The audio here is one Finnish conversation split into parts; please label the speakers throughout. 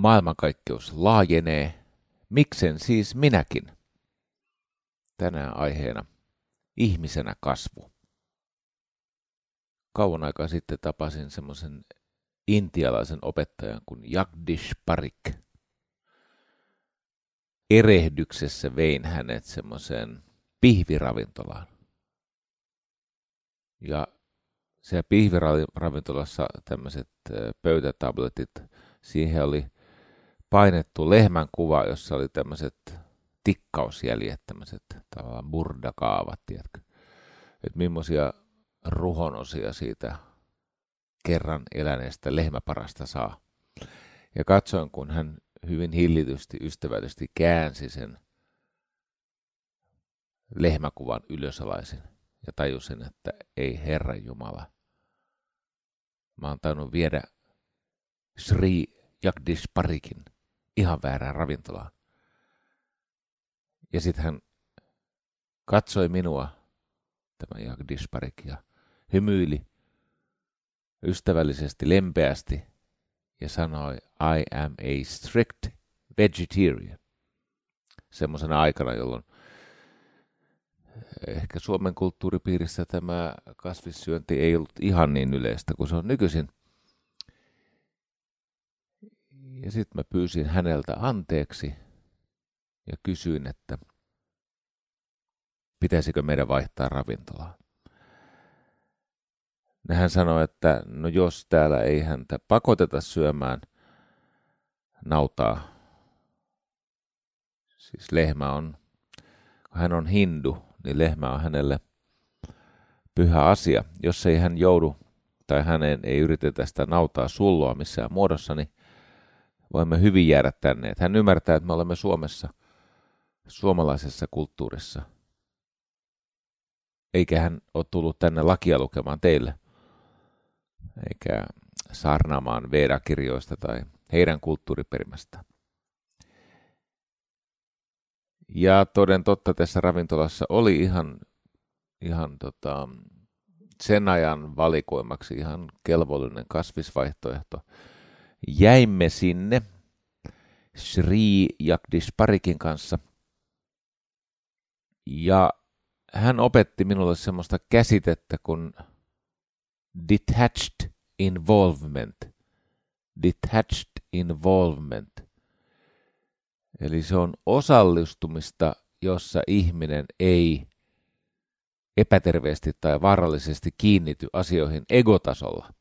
Speaker 1: Maailmankaikkeus laajenee. Miksen siis minäkin? Tänään aiheena ihmisenä kasvu. Kauan aikaa sitten tapasin semmoisen intialaisen opettajan kuin Jagdish Parik. Erehdyksessä vein hänet semmoiseen pihviravintolaan. Ja siellä pihviravintolassa tämmöiset pöytätabletit, siihen oli painettu lehmän kuva, jossa oli tämmöiset tikkausjäljet, tämmöiset tavallaan burdakaavat, tiedätkö? Että millaisia ruhonosia siitä kerran eläneestä lehmäparasta saa. Ja katsoin, kun hän hyvin hillitysti, ystävällisesti käänsi sen lehmäkuvan ylösalaisin ja tajusin, että ei Herra Jumala. Mä oon tainnut viedä Sri Jagdish Parikin ihan väärään ravintolaan. Ja sitten hän katsoi minua, tämä Jagdish Parik, ja hymyili ystävällisesti, lempeästi ja sanoi, I am a strict vegetarian. Semmoisena aikana, jolloin ehkä Suomen kulttuuripiirissä tämä kasvissyönti ei ollut ihan niin yleistä kuin se on nykyisin. Ja sitten mä pyysin häneltä anteeksi ja kysyin, että pitäisikö meidän vaihtaa ravintolaa. Hän sanoi, että no jos täällä ei häntä pakoteta syömään nautaa, siis lehmä on, kun hän on hindu, niin lehmä on hänelle pyhä asia. Jos ei hän joudu tai hänen ei yritetä sitä nautaa sulloa missään muodossa, niin voimme hyvin jäädä tänne. Että hän ymmärtää, että me olemme Suomessa, suomalaisessa kulttuurissa. Eikä hän ole tullut tänne lakia lukemaan teille, eikä saarnaamaan Veda-kirjoista tai heidän kulttuuriperimästä. Ja toden totta tässä ravintolassa oli ihan, ihan tota, sen ajan valikoimaksi ihan kelvollinen kasvisvaihtoehto. Jäimme sinne Sri Jagdish Parikin kanssa. Ja hän opetti minulle semmoista käsitettä kuin detached involvement. Detached involvement – Eli se on osallistumista, jossa ihminen ei epäterveesti tai vaarallisesti kiinnity asioihin egotasolla.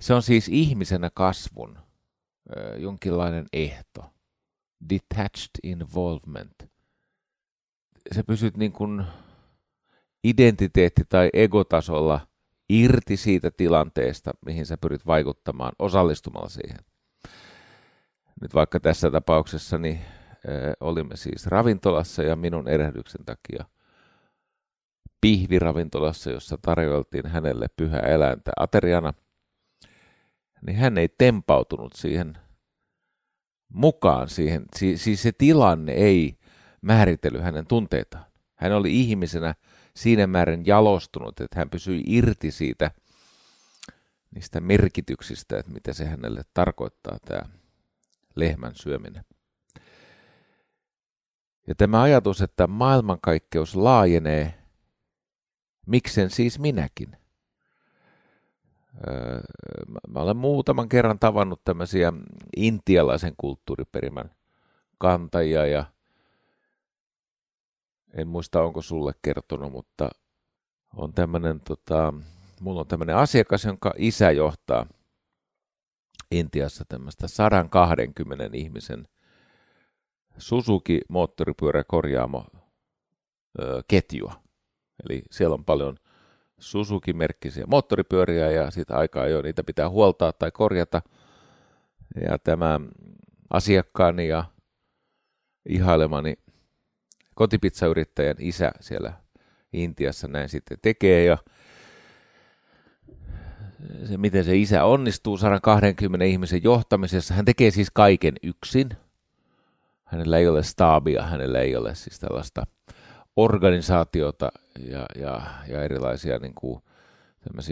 Speaker 1: Se on siis ihmisenä kasvun jonkinlainen ehto. Detached involvement. Se pysyt niin kuin identiteetti- tai egotasolla irti siitä tilanteesta, mihin sä pyrit vaikuttamaan osallistumalla siihen. Nyt vaikka tässä tapauksessa niin, olimme siis ravintolassa ja minun erehdyksen takia pihviravintolassa, jossa tarjoiltiin hänelle pyhä eläintä ateriana, niin hän ei tempautunut siihen mukaan siihen. Si- siis se tilanne ei määritellyt hänen tunteitaan. Hän oli ihmisenä siinä määrin jalostunut, että hän pysyi irti siitä niistä merkityksistä, että mitä se hänelle tarkoittaa tämä lehmän syöminen. Ja tämä ajatus, että maailmankaikkeus laajenee, miksen siis minäkin? Öö, mä olen muutaman kerran tavannut tämmöisiä intialaisen kulttuuriperimän kantajia ja en muista onko sulle kertonut, mutta on tämmöinen, tota, mulla on tämmöinen asiakas, jonka isä johtaa Intiassa tämmöistä 120 ihmisen Suzuki moottoripyöräkorjaamo ketjua. Eli siellä on paljon Suzuki-merkkisiä moottoripyöriä ja sitä aikaa jo niitä pitää huoltaa tai korjata. Ja tämä asiakkaani ja ihailemani kotipizzayrittäjän isä siellä Intiassa näin sitten tekee ja se, miten se isä onnistuu 120 ihmisen johtamisessa. Hän tekee siis kaiken yksin. Hänellä ei ole staabia, hänellä ei ole siis tällaista organisaatiota ja, ja, ja erilaisia niin kuin,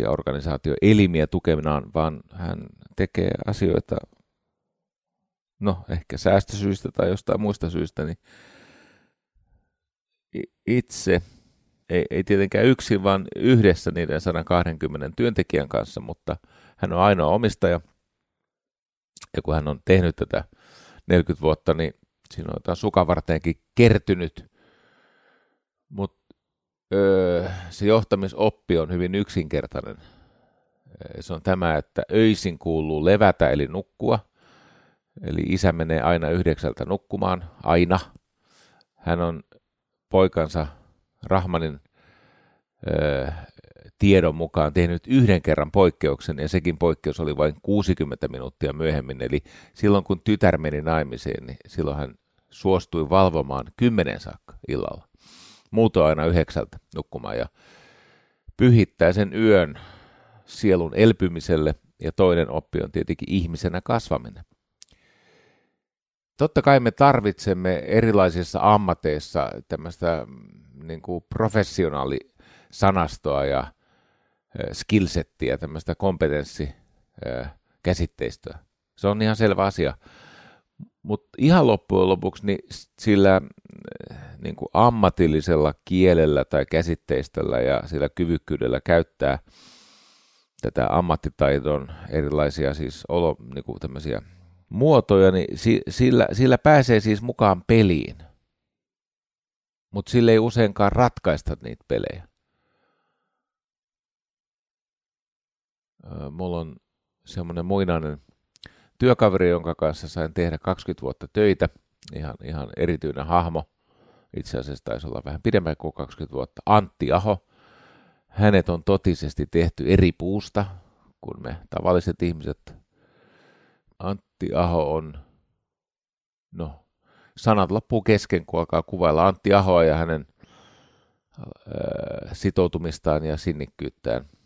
Speaker 1: organisaatioelimiä tukeminaan, vaan hän tekee asioita, no ehkä säästösyistä tai jostain muista syistä, niin itse, ei, ei tietenkään yksin, vaan yhdessä niiden 120 työntekijän kanssa, mutta hän on ainoa omistaja, ja kun hän on tehnyt tätä 40 vuotta, niin siinä on jotain sukavarteenkin kertynyt, mutta öö, se johtamisoppi on hyvin yksinkertainen. Se on tämä, että öisin kuuluu levätä eli nukkua. Eli isä menee aina yhdeksältä nukkumaan, aina. Hän on poikansa Rahmanin öö, tiedon mukaan tehnyt yhden kerran poikkeuksen, ja sekin poikkeus oli vain 60 minuuttia myöhemmin. Eli silloin kun tytär meni naimisiin, niin silloin hän suostui valvomaan kymmenen saakka illalla. Muuto aina yhdeksältä nukkumaan ja pyhittää sen yön sielun elpymiselle, ja toinen oppi on tietenkin ihmisenä kasvaminen. Totta kai me tarvitsemme erilaisissa ammateissa tämmöistä mm, niin kuin professionaalisanastoa ja skillsettiä, tämmöistä kompetenssikäsitteistöä. Se on ihan selvä asia. Mutta ihan loppujen lopuksi niin sillä niin kuin ammatillisella kielellä tai käsitteistöllä ja sillä kyvykkyydellä käyttää tätä ammattitaidon erilaisia siis olo, niin kuin tämmöisiä muotoja, niin sillä, sillä pääsee siis mukaan peliin. Mutta sillä ei useinkaan ratkaista niitä pelejä. Mulla on semmoinen muinainen työkaveri, jonka kanssa sain tehdä 20 vuotta töitä. Ihan, ihan erityinen hahmo. Itse asiassa taisi olla vähän pidemmän kuin 20 vuotta. Antti Aho. Hänet on totisesti tehty eri puusta kuin me tavalliset ihmiset. Antti Aho on, no sanat loppuu kesken, kun alkaa kuvailla Antti Ahoa ja hänen sitoutumistaan ja sinnikkyyttään –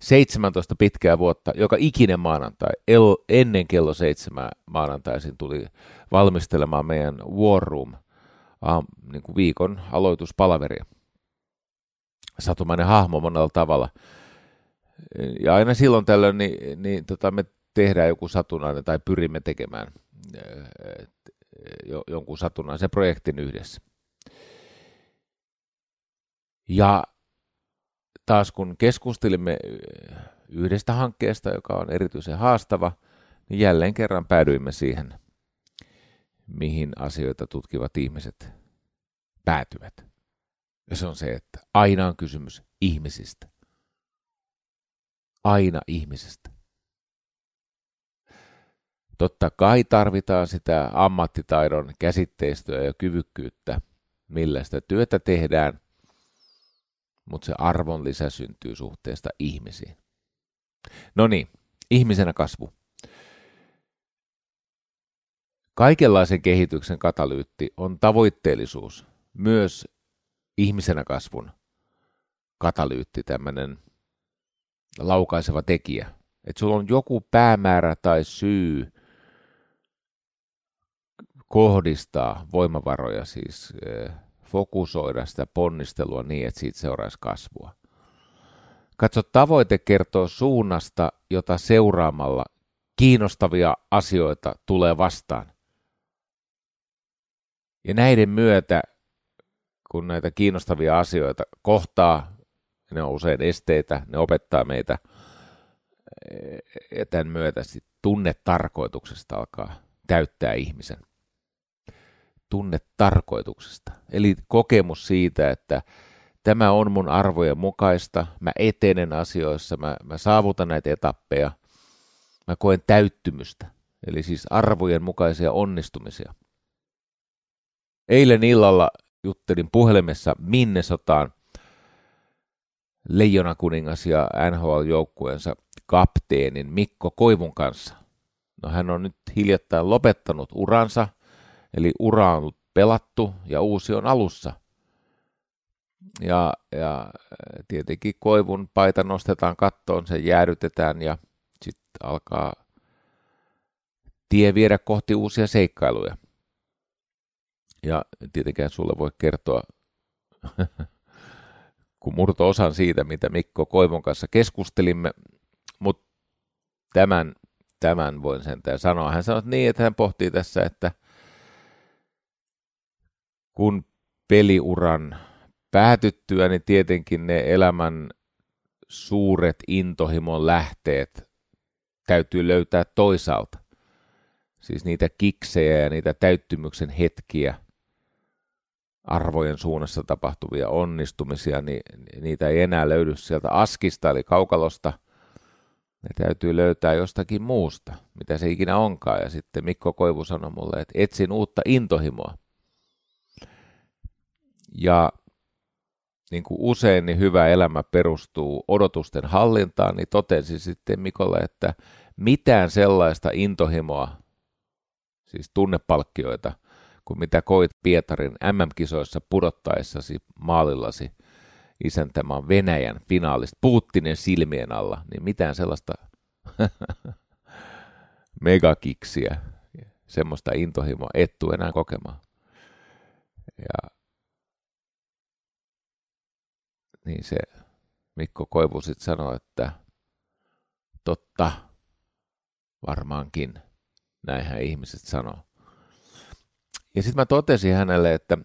Speaker 1: 17 pitkää vuotta, joka ikinen maanantai, el, ennen kello 7 maanantaisin tuli valmistelemaan meidän War Room ah, niin kuin viikon aloituspalaveria. Satumainen hahmo monella tavalla. Ja aina silloin tällöin niin, niin tota, me tehdään joku satunnainen tai pyrimme tekemään jo, jonkun satunnaisen projektin yhdessä. Ja taas kun keskustelimme yhdestä hankkeesta, joka on erityisen haastava, niin jälleen kerran päädyimme siihen, mihin asioita tutkivat ihmiset päätyvät. Ja se on se, että aina on kysymys ihmisistä. Aina ihmisestä. Totta kai tarvitaan sitä ammattitaidon käsitteistöä ja kyvykkyyttä, millä sitä työtä tehdään, mutta se arvonlisä syntyy suhteesta ihmisiin. No niin, ihmisenä kasvu. Kaikenlaisen kehityksen katalyytti on tavoitteellisuus, myös ihmisenä kasvun katalyytti, tämmöinen laukaiseva tekijä. Että sulla on joku päämäärä tai syy kohdistaa voimavaroja siis eh, fokusoida sitä ponnistelua niin, että siitä seuraisi kasvua. Katso, tavoite kertoo suunnasta, jota seuraamalla kiinnostavia asioita tulee vastaan. Ja näiden myötä, kun näitä kiinnostavia asioita kohtaa, ne on usein esteitä, ne opettaa meitä, ja tämän myötä tunne tarkoituksesta alkaa täyttää ihmisen tunne tarkoituksesta. Eli kokemus siitä, että tämä on mun arvojen mukaista, mä etenen asioissa, mä, mä saavutan näitä etappeja, mä koen täyttymystä, eli siis arvojen mukaisia onnistumisia. Eilen illalla juttelin puhelimessa Minnesotaan Leijona kuningas ja NHL-joukkueensa kapteenin Mikko Koivun kanssa. No hän on nyt hiljattain lopettanut uransa – Eli ura on pelattu ja uusi on alussa. Ja, ja tietenkin koivun paita nostetaan kattoon, se jäädytetään ja sitten alkaa tie viedä kohti uusia seikkailuja. Ja tietenkään sulle voi kertoa kuin murto-osan siitä, mitä Mikko Koivon kanssa keskustelimme, mutta tämän, tämän voin sentään sanoa. Hän sanoi niin, että hän pohtii tässä, että kun peliuran päätyttyä, niin tietenkin ne elämän suuret intohimon lähteet täytyy löytää toisaalta. Siis niitä kiksejä ja niitä täyttymyksen hetkiä, arvojen suunnassa tapahtuvia onnistumisia, niin niitä ei enää löydy sieltä askista eli kaukalosta. Ne täytyy löytää jostakin muusta, mitä se ikinä onkaan. Ja sitten Mikko Koivu sanoi mulle, että etsin uutta intohimoa. Ja niin kuin usein niin hyvä elämä perustuu odotusten hallintaan, niin totesin sitten Mikolle, että mitään sellaista intohimoa, siis tunnepalkkioita, kuin mitä koit Pietarin MM-kisoissa pudottaessasi maalillasi isäntämään Venäjän finaalista Putinin silmien alla, niin mitään sellaista megakiksiä, semmoista intohimoa et tule enää kokemaan. Ja niin se Mikko Koivu sitten sanoi, että totta, varmaankin, näinhän ihmiset sanoo. Ja sitten mä totesin hänelle, että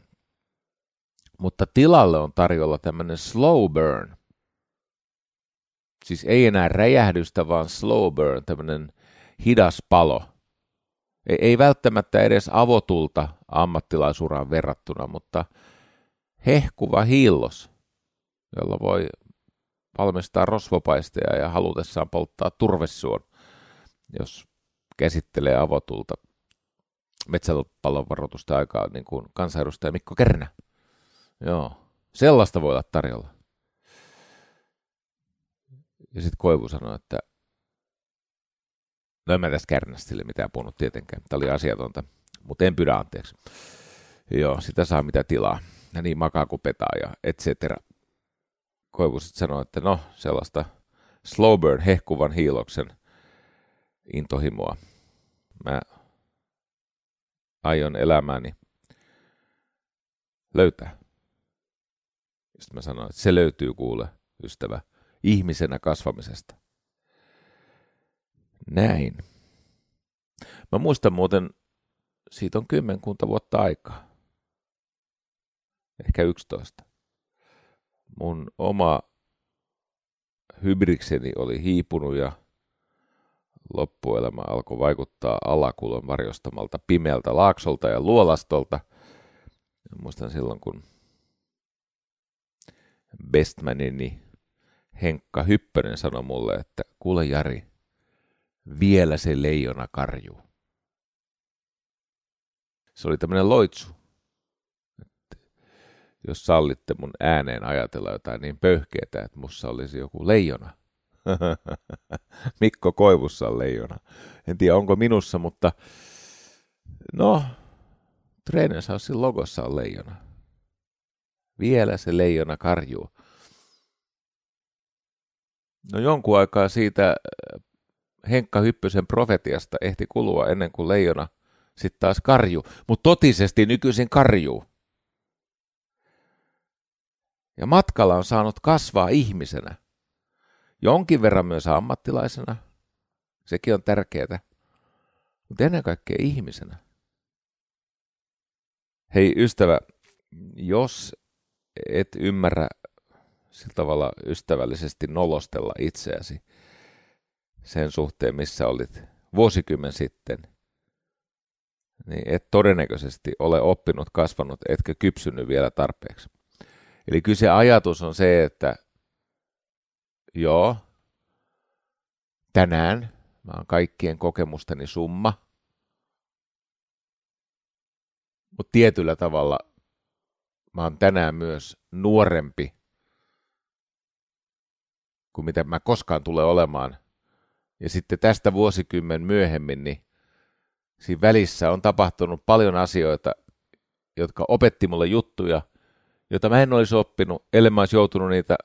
Speaker 1: mutta tilalle on tarjolla tämmöinen slow burn. Siis ei enää räjähdystä, vaan slow burn, tämmöinen hidas palo. Ei, ei välttämättä edes avotulta ammattilaisuraan verrattuna, mutta hehkuva hiillos, jolla voi valmistaa rosvopaisteja ja halutessaan polttaa turvesuon, jos käsittelee avotulta metsäpallon varoitusta aikaa niin kuin kansanedustaja Mikko Kernä. Joo, sellaista voi olla tarjolla. Ja sitten Koivu sanoi, että no en mä tästä Kärnästä sille mitään puhunut tietenkään. Tämä oli asiatonta, mutta en pyydä anteeksi. Joo, sitä saa mitä tilaa. Ja niin makaa kuin petaa ja et cetera. Koivu sitten sanoi, että no sellaista slow burn hehkuvan hiiloksen intohimoa. Mä aion elämäni löytää. Sitten mä sanoin, että se löytyy kuule, ystävä, ihmisenä kasvamisesta. Näin. Mä muistan muuten, siitä on kymmenkunta vuotta aikaa. Ehkä yksitoista. Mun oma hybrikseni oli hiipunut ja loppuelämä alkoi vaikuttaa alakulon varjostamalta pimeältä laaksolta ja luolastolta. Muistan silloin, kun bestmanini Henkka Hyppönen sanoi mulle, että kuule Jari, vielä se leijona karjuu. Se oli tämmöinen loitsu. Että jos sallitte mun ääneen ajatella jotain niin pöhkeetä, että mussa olisi joku leijona – Mikko Koivussa on leijona. En tiedä, onko minussa, mutta no, Trainers Housein logossa on leijona. Vielä se leijona karjuu. No jonkun aikaa siitä äh, Henkka Hyppösen profetiasta ehti kulua ennen kuin leijona sitten taas karju, mutta totisesti nykyisin karjuu. Ja matkalla on saanut kasvaa ihmisenä – jonkin verran myös ammattilaisena, sekin on tärkeää, mutta ennen kaikkea ihmisenä. Hei ystävä, jos et ymmärrä sillä tavalla ystävällisesti nolostella itseäsi sen suhteen, missä olit vuosikymmen sitten, niin et todennäköisesti ole oppinut, kasvanut, etkä kypsynyt vielä tarpeeksi. Eli kyllä se ajatus on se, että Joo. Tänään mä oon kaikkien kokemusteni summa. Mutta tietyllä tavalla mä oon tänään myös nuorempi kuin mitä mä koskaan tulee olemaan. Ja sitten tästä vuosikymmen myöhemmin, niin siinä välissä on tapahtunut paljon asioita, jotka opetti mulle juttuja, joita mä en olisi oppinut, ellei mä olisi joutunut niitä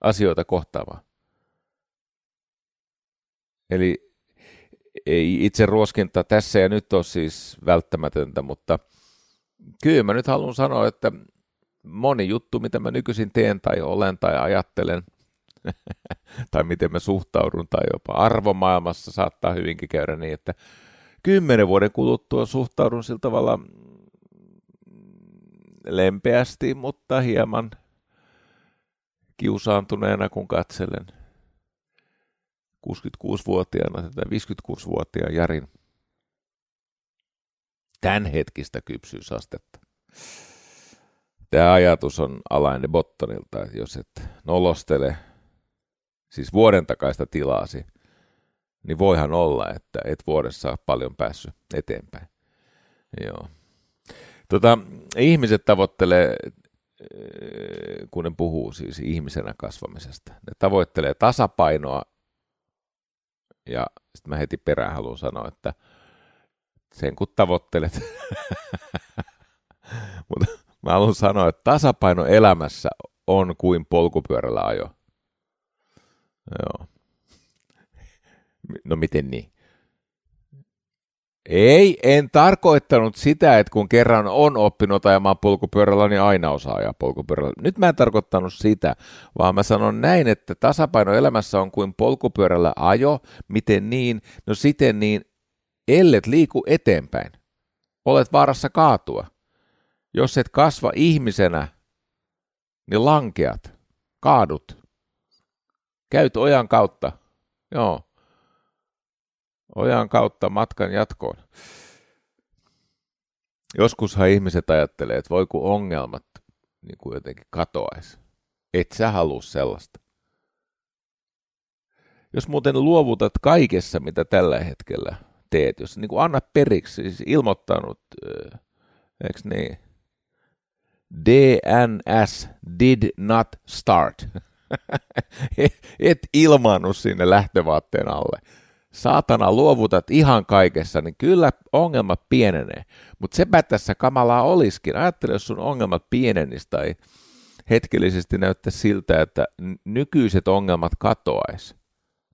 Speaker 1: asioita kohtaamaan. Eli ei itse ruoskinta tässä ja nyt ole siis välttämätöntä, mutta kyllä mä nyt haluan sanoa, että moni juttu, mitä mä nykyisin teen tai olen tai ajattelen, tai miten mä suhtaudun, tai jopa arvomaailmassa saattaa hyvinkin käydä niin, että kymmenen vuoden kuluttua suhtaudun sillä tavalla lempeästi, mutta hieman kiusaantuneena, kun katselen 66-vuotiaana tätä 56-vuotiaan Jarin tämänhetkistä kypsyysastetta. Tämä ajatus on alainen Bottonilta, että jos et nolostele siis vuoden takaista tilaasi, niin voihan olla, että et vuodessa ole paljon päässyt eteenpäin. Joo. Tota, ihmiset tavoittelee, kun ne puhuu siis ihmisenä kasvamisesta, ne tavoittelee tasapainoa ja sitten mä heti perään haluan sanoa, että sen kun tavoittelet, mutta mä haluan sanoa, että tasapaino elämässä on kuin polkupyörällä ajo. Joo. No miten niin? Ei, en tarkoittanut sitä, että kun kerran on oppinut ajamaan polkupyörällä, niin aina osaa ajaa polkupyörällä. Nyt mä en tarkoittanut sitä, vaan mä sanon näin, että tasapaino elämässä on kuin polkupyörällä ajo. Miten niin? No siten niin, ellet liiku eteenpäin. Olet vaarassa kaatua. Jos et kasva ihmisenä, niin lankeat, kaadut. Käyt ojan kautta. Joo ojan kautta matkan jatkoon. Joskushan ihmiset ajattelee, että voi kun ongelmat niin kuin jotenkin katoaisi. Et sä halua sellaista. Jos muuten luovutat kaikessa, mitä tällä hetkellä teet, jos niin kuin annat periksi, siis ilmoittanut, eikö niin, DNS did not start. Et ilmaannut sinne lähtövaatteen alle saatana luovutat ihan kaikessa, niin kyllä ongelmat pienenee. Mutta sepä tässä kamalaa olisikin. Ajattele, jos sun ongelmat pienenis tai hetkellisesti näyttää siltä, että nykyiset ongelmat katoais.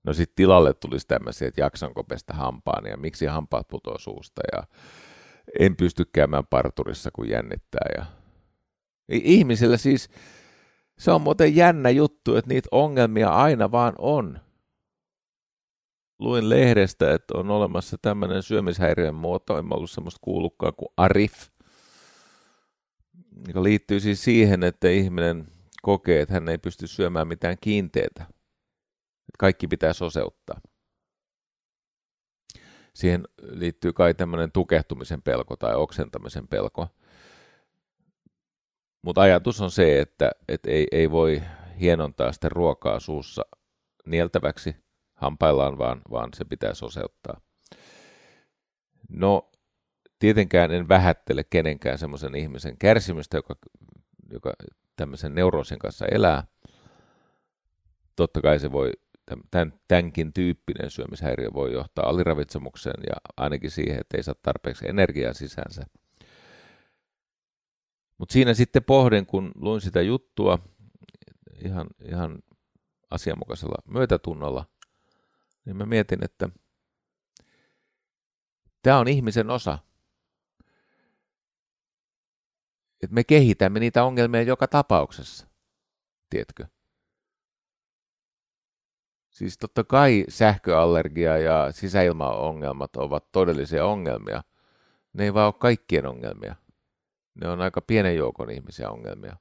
Speaker 1: No sitten tilalle tulisi tämmöisiä, että jaksanko pestä hampaan ja miksi hampaat putoo suusta ja en pysty käymään parturissa, kun jännittää. Ja... Ihmisillä siis, se on muuten jännä juttu, että niitä ongelmia aina vaan on luin lehdestä, että on olemassa tämmöinen syömishäiriön muoto, en ollut semmoista kuullutkaan kuin ARIF, joka liittyy siis siihen, että ihminen kokee, että hän ei pysty syömään mitään kiinteitä. Että kaikki pitää soseuttaa. Siihen liittyy kai tämmöinen tukehtumisen pelko tai oksentamisen pelko. Mutta ajatus on se, että, että ei, ei voi hienontaa sitä ruokaa suussa nieltäväksi – hampaillaan, vaan, vaan se pitää soseuttaa. No, tietenkään en vähättele kenenkään semmoisen ihmisen kärsimystä, joka, joka tämmöisen neuroosin kanssa elää. Totta kai se voi, tämän, tämänkin tyyppinen syömishäiriö voi johtaa aliravitsemukseen ja ainakin siihen, että ei saa tarpeeksi energiaa sisäänsä. Mutta siinä sitten pohdin, kun luin sitä juttua ihan, ihan asianmukaisella myötätunnolla – niin mä mietin, että tämä on ihmisen osa. Että me kehitämme niitä ongelmia joka tapauksessa, tiedätkö? Siis totta kai sähköallergia ja sisäilmaongelmat ovat todellisia ongelmia. Ne ei vaan ole kaikkien ongelmia. Ne on aika pienen joukon ihmisiä ongelmia.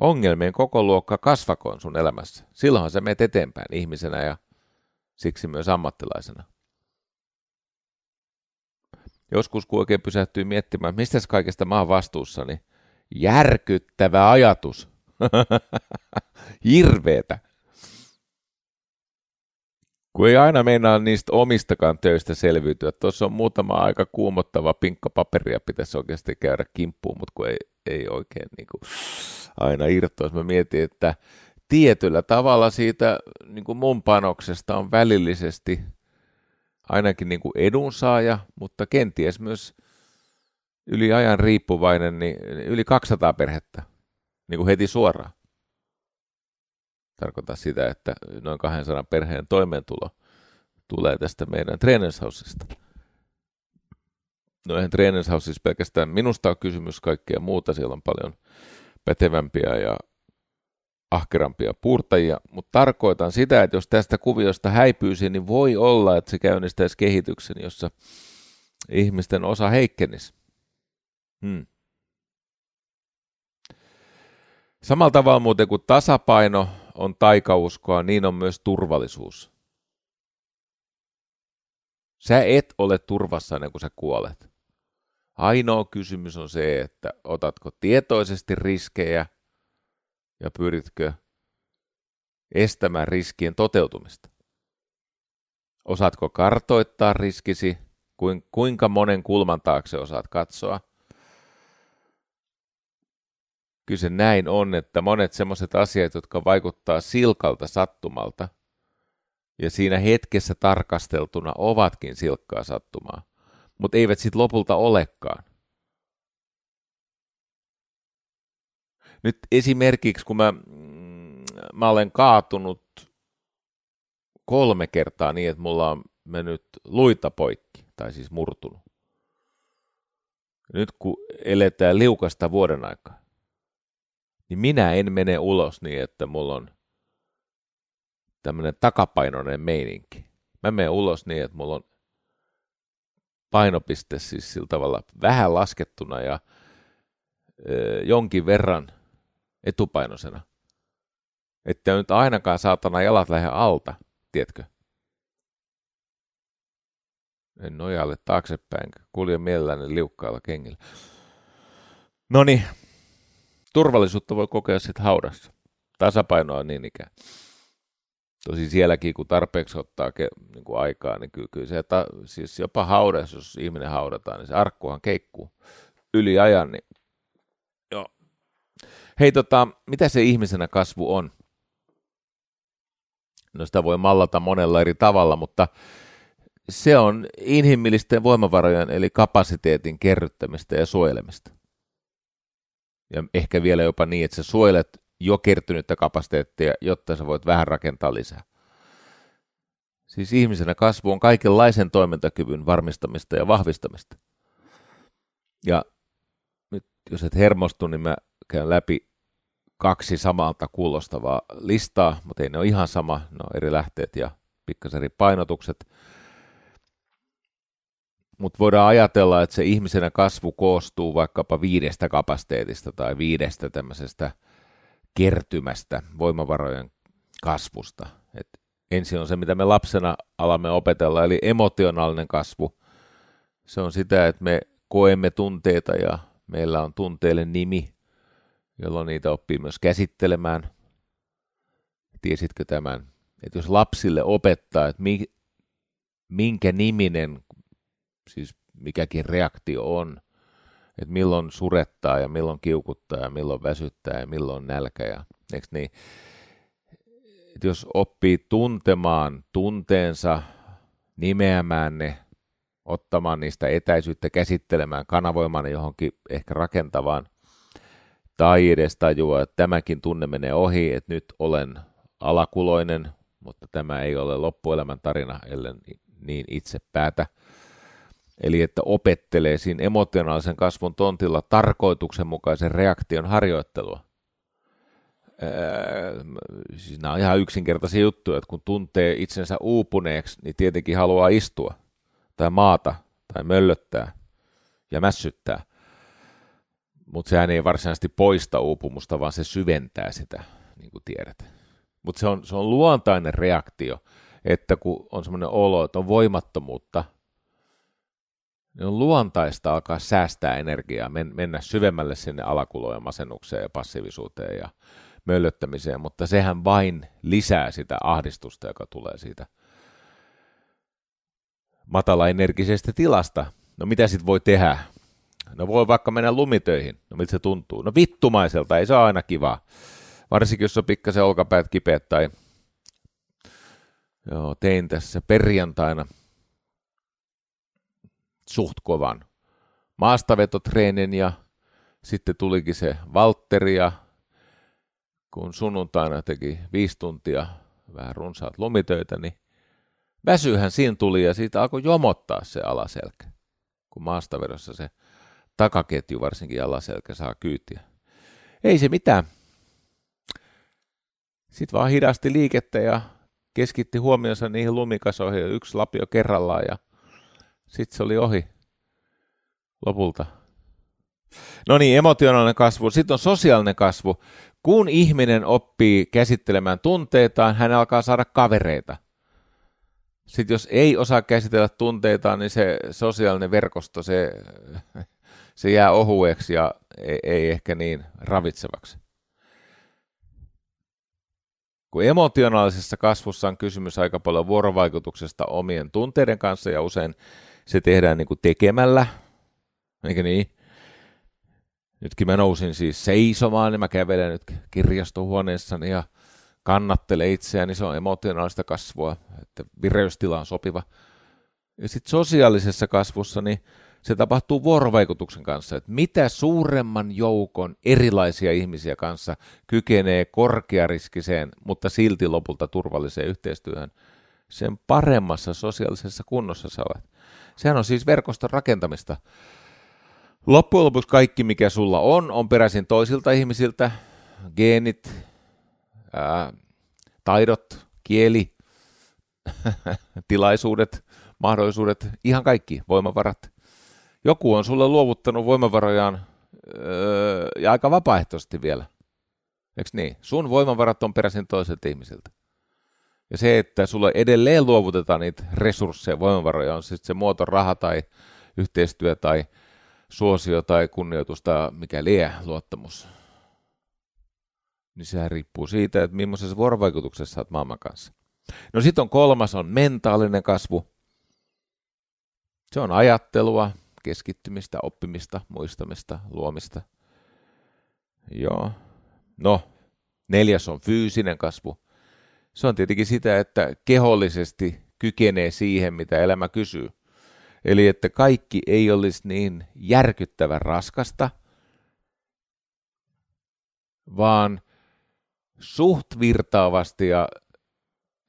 Speaker 1: Ongelmien koko luokka kasvakoon sun elämässä. Silloinhan sä menet eteenpäin ihmisenä ja siksi myös ammattilaisena. Joskus kun oikein pysähtyy miettimään, mistä kaikesta mä oon vastuussa, niin järkyttävä ajatus. Hirveetä. Kun ei aina meinaa niistä omistakaan töistä selviytyä. Tuossa on muutama aika kuumottava pinkka paperia, pitäisi oikeasti käydä kimppuun, mutta kun ei, ei oikein niin kuin aina irtoisi. Mä mietin, että tietyllä tavalla siitä niin kuin mun panoksesta on välillisesti ainakin niin kuin edunsaaja, mutta kenties myös yli ajan riippuvainen, niin yli 200 perhettä niin kuin heti suoraan. Tarkoittaa sitä, että noin 200 perheen toimeentulo tulee tästä meidän trainershausesta. No eihän siis pelkästään minusta on kysymys kaikkea muuta, siellä on paljon pätevämpiä ja ahkerampia puurtajia, mutta tarkoitan sitä, että jos tästä kuviosta häipyisi, niin voi olla, että se käynnistäisi kehityksen, jossa ihmisten osa heikkenisi. Hmm. Samalla tavalla muuten kuin tasapaino on taikauskoa, niin on myös turvallisuus. Sä et ole turvassa ennen kuin sä kuolet. Ainoa kysymys on se, että otatko tietoisesti riskejä ja pyritkö estämään riskien toteutumista. Osaatko kartoittaa riskisi, kuinka monen kulman taakse osaat katsoa. Kyse näin on, että monet sellaiset asiat, jotka vaikuttaa silkalta sattumalta, ja siinä hetkessä tarkasteltuna ovatkin silkkaa sattumaa, mutta eivät sitten lopulta olekaan. Nyt esimerkiksi, kun mä, mm, mä olen kaatunut kolme kertaa niin, että mulla on mennyt luita poikki, tai siis murtunut. Nyt kun eletään liukasta vuoden aikaa, niin minä en mene ulos niin, että mulla on tämmöinen takapainoinen meininki. Mä menen ulos niin, että mulla on painopiste siis sillä tavalla vähän laskettuna ja ö, jonkin verran etupainoisena. Että nyt ainakaan saatana jalat lähde alta, tiedätkö? En nojalle taaksepäin, kulje mielelläni liukkailla kengillä. No niin, turvallisuutta voi kokea sitten haudassa. Tasapainoa niin ikään. Tosi sielläkin, kun tarpeeksi ottaa ke, niin kuin aikaa, niin kyllä, kyllä se, ta, siis jopa haudassa, jos ihminen haudataan, niin se arkkuhan keikkuu yli ajan. Niin, joo. Hei, tota, mitä se ihmisenä kasvu on? No sitä voi mallata monella eri tavalla, mutta se on inhimillisten voimavarojen eli kapasiteetin kerryttämistä ja suojelemista. Ja ehkä vielä jopa niin, että sä suojelet jo kertynyttä kapasiteettia, jotta sä voit vähän rakentaa lisää. Siis ihmisenä kasvu on kaikenlaisen toimintakyvyn varmistamista ja vahvistamista. Ja nyt jos et hermostu, niin mä käyn läpi kaksi samalta kuulostavaa listaa, mutta ei ne ole ihan sama, ne on eri lähteet ja pikkasen eri painotukset. Mutta voidaan ajatella, että se ihmisenä kasvu koostuu vaikkapa viidestä kapasiteetista tai viidestä tämmöisestä kertymästä voimavarojen kasvusta. Et ensin on se, mitä me lapsena alamme opetella, eli emotionaalinen kasvu. Se on sitä, että me koemme tunteita ja meillä on tunteille nimi, jolloin niitä oppii myös käsittelemään. Tiesitkö tämän? Että jos lapsille opettaa, että minkä niminen siis mikäkin reaktio on, että milloin surettaa ja milloin kiukuttaa ja milloin väsyttää ja milloin nälkä ja niin, että jos oppii tuntemaan tunteensa, nimeämään ne, ottamaan niistä etäisyyttä, käsittelemään, kanavoimaan ne johonkin ehkä rakentavaan, tai edes tajua, että tämäkin tunne menee ohi, että nyt olen alakuloinen, mutta tämä ei ole loppuelämän tarina, ellen niin itse päätä – Eli että opettelee siinä emotionaalisen kasvun tontilla tarkoituksenmukaisen reaktion harjoittelua. Öö, siis nämä on ihan yksinkertaisia juttuja, että kun tuntee itsensä uupuneeksi, niin tietenkin haluaa istua tai maata tai möllöttää ja mässyttää. Mutta sehän ei varsinaisesti poista uupumusta, vaan se syventää sitä, niin kuin tiedät. Mutta se on, se on luontainen reaktio, että kun on semmoinen olo, että on voimattomuutta – niin on luontaista alkaa säästää energiaa, men, mennä syvemmälle sinne alakuloon ja masennukseen ja passiivisuuteen ja möllöttämiseen, mutta sehän vain lisää sitä ahdistusta, joka tulee siitä matalaenergisestä tilasta. No mitä sitten voi tehdä? No voi vaikka mennä lumitöihin. No miltä se tuntuu? No vittumaiselta, ei se ole aina kivaa. Varsinkin jos on pikkasen olkapäät kipeät tai Joo, tein tässä perjantaina – suht kovan maastavetotreenin ja sitten tulikin se Valtteri ja kun sunnuntaina teki viisi tuntia vähän runsaat lomitöitä, niin väsyhän siinä tuli ja siitä alkoi jomottaa se alaselkä. kun maastavedossa se takaketju, varsinkin jalaselkä, saa kyytiä. Ei se mitään. Sitten vaan hidasti liikettä ja keskitti huomionsa niihin lumikasoihin yksi lapio kerrallaan ja sitten se oli ohi lopulta. No niin, emotionaalinen kasvu. Sitten on sosiaalinen kasvu. Kun ihminen oppii käsittelemään tunteitaan, hän alkaa saada kavereita. Sitten jos ei osaa käsitellä tunteitaan, niin se sosiaalinen verkosto, se, se jää ohueksi ja ei, ei ehkä niin ravitsevaksi. Kun emotionaalisessa kasvussa on kysymys aika paljon vuorovaikutuksesta omien tunteiden kanssa ja usein se tehdään niin kuin tekemällä, eikö niin? Nytkin mä nousin siis seisomaan, niin mä kävelen nyt kirjastohuoneessani ja kannattelen itseäni, se on emotionaalista kasvua, että vireystila on sopiva. Ja sitten sosiaalisessa kasvussa, niin se tapahtuu vuorovaikutuksen kanssa, että mitä suuremman joukon erilaisia ihmisiä kanssa kykenee korkeariskiseen, mutta silti lopulta turvalliseen yhteistyöhön, sen paremmassa sosiaalisessa kunnossa sä olet. Sehän on siis verkoston rakentamista. Loppujen lopuksi kaikki, mikä sulla on, on peräisin toisilta ihmisiltä, geenit, ää, taidot, kieli, tilaisuudet, mahdollisuudet, ihan kaikki voimavarat. Joku on sulle luovuttanut voimavarojaan öö, ja aika vapaaehtoisesti vielä. Eikö niin? Sun voimavarat on peräisin toiselta ihmisiltä. Ja se, että sulle edelleen luovutetaan niitä resursseja, voimavaroja, on sitten se muoto raha tai yhteistyö tai suosio tai kunnioitus tai mikä liian luottamus, niin sehän riippuu siitä, että millaisessa vuorovaikutuksessa olet maailman kanssa. No sitten on kolmas, on mentaalinen kasvu. Se on ajattelua, keskittymistä, oppimista, muistamista, luomista. Joo. No, neljäs on fyysinen kasvu. Se on tietenkin sitä, että kehollisesti kykenee siihen, mitä elämä kysyy. Eli että kaikki ei olisi niin järkyttävän raskasta, vaan suht virtaavasti ja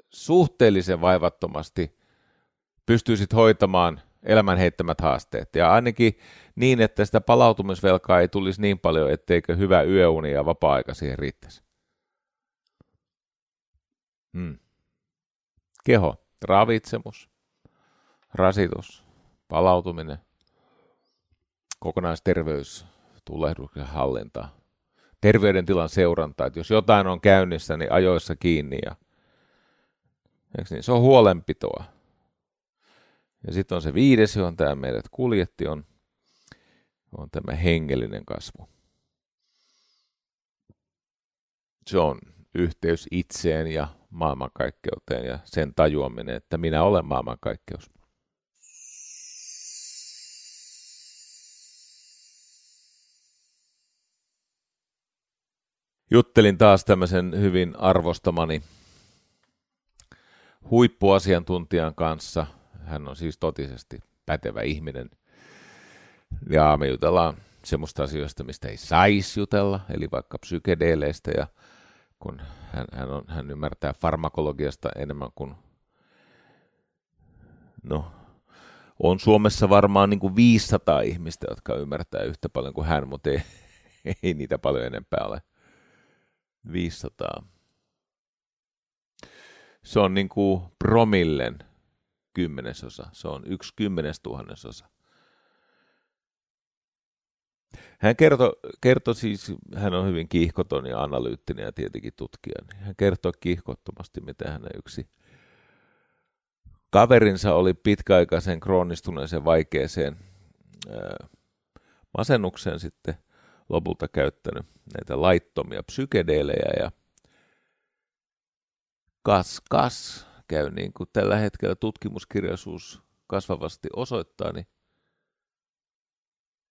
Speaker 1: suhteellisen vaivattomasti pystyisit hoitamaan elämän heittämät haasteet. Ja ainakin niin, että sitä palautumisvelkaa ei tulisi niin paljon, etteikö hyvä yöuni ja vapaa-aika siihen riittäisi. Hmm. Keho, ravitsemus, rasitus, palautuminen, kokonaisterveys, tulehduksen hallinta, terveydentilan seuranta, että jos jotain on käynnissä, niin ajoissa kiinni ja niin? se on huolenpitoa. Ja sitten on se viides, johon tämä meidät kuljetti, on, on tämä hengellinen kasvu. Se on yhteys itseen ja maailmankaikkeuteen ja sen tajuaminen, että minä olen maailmankaikkeus. Juttelin taas tämmöisen hyvin arvostamani huippuasiantuntijan kanssa. Hän on siis totisesti pätevä ihminen. Ja me jutellaan semmoista asioista, mistä ei saisi jutella, eli vaikka psykedeeleistä ja kun hän, hän, on, hän ymmärtää farmakologiasta enemmän kuin, no, on Suomessa varmaan niin kuin 500 ihmistä, jotka ymmärtää yhtä paljon kuin hän, mutta ei, ei niitä paljon enempää ole. 500. Se on niin kuin promillen kymmenesosa. Se on yksi kymmenestuhannesosa. Hän kertoi, kertoi siis, hän on hyvin kiihkoton ja analyyttinen ja tietenkin tutkija, niin hän kertoi kiihkottomasti, miten hän yksi kaverinsa oli pitkäaikaisen kroonistuneeseen vaikeeseen masennukseen sitten lopulta käyttänyt näitä laittomia psykedeelejä ja kas kas käy niin kuin tällä hetkellä tutkimuskirjallisuus kasvavasti osoittaa, niin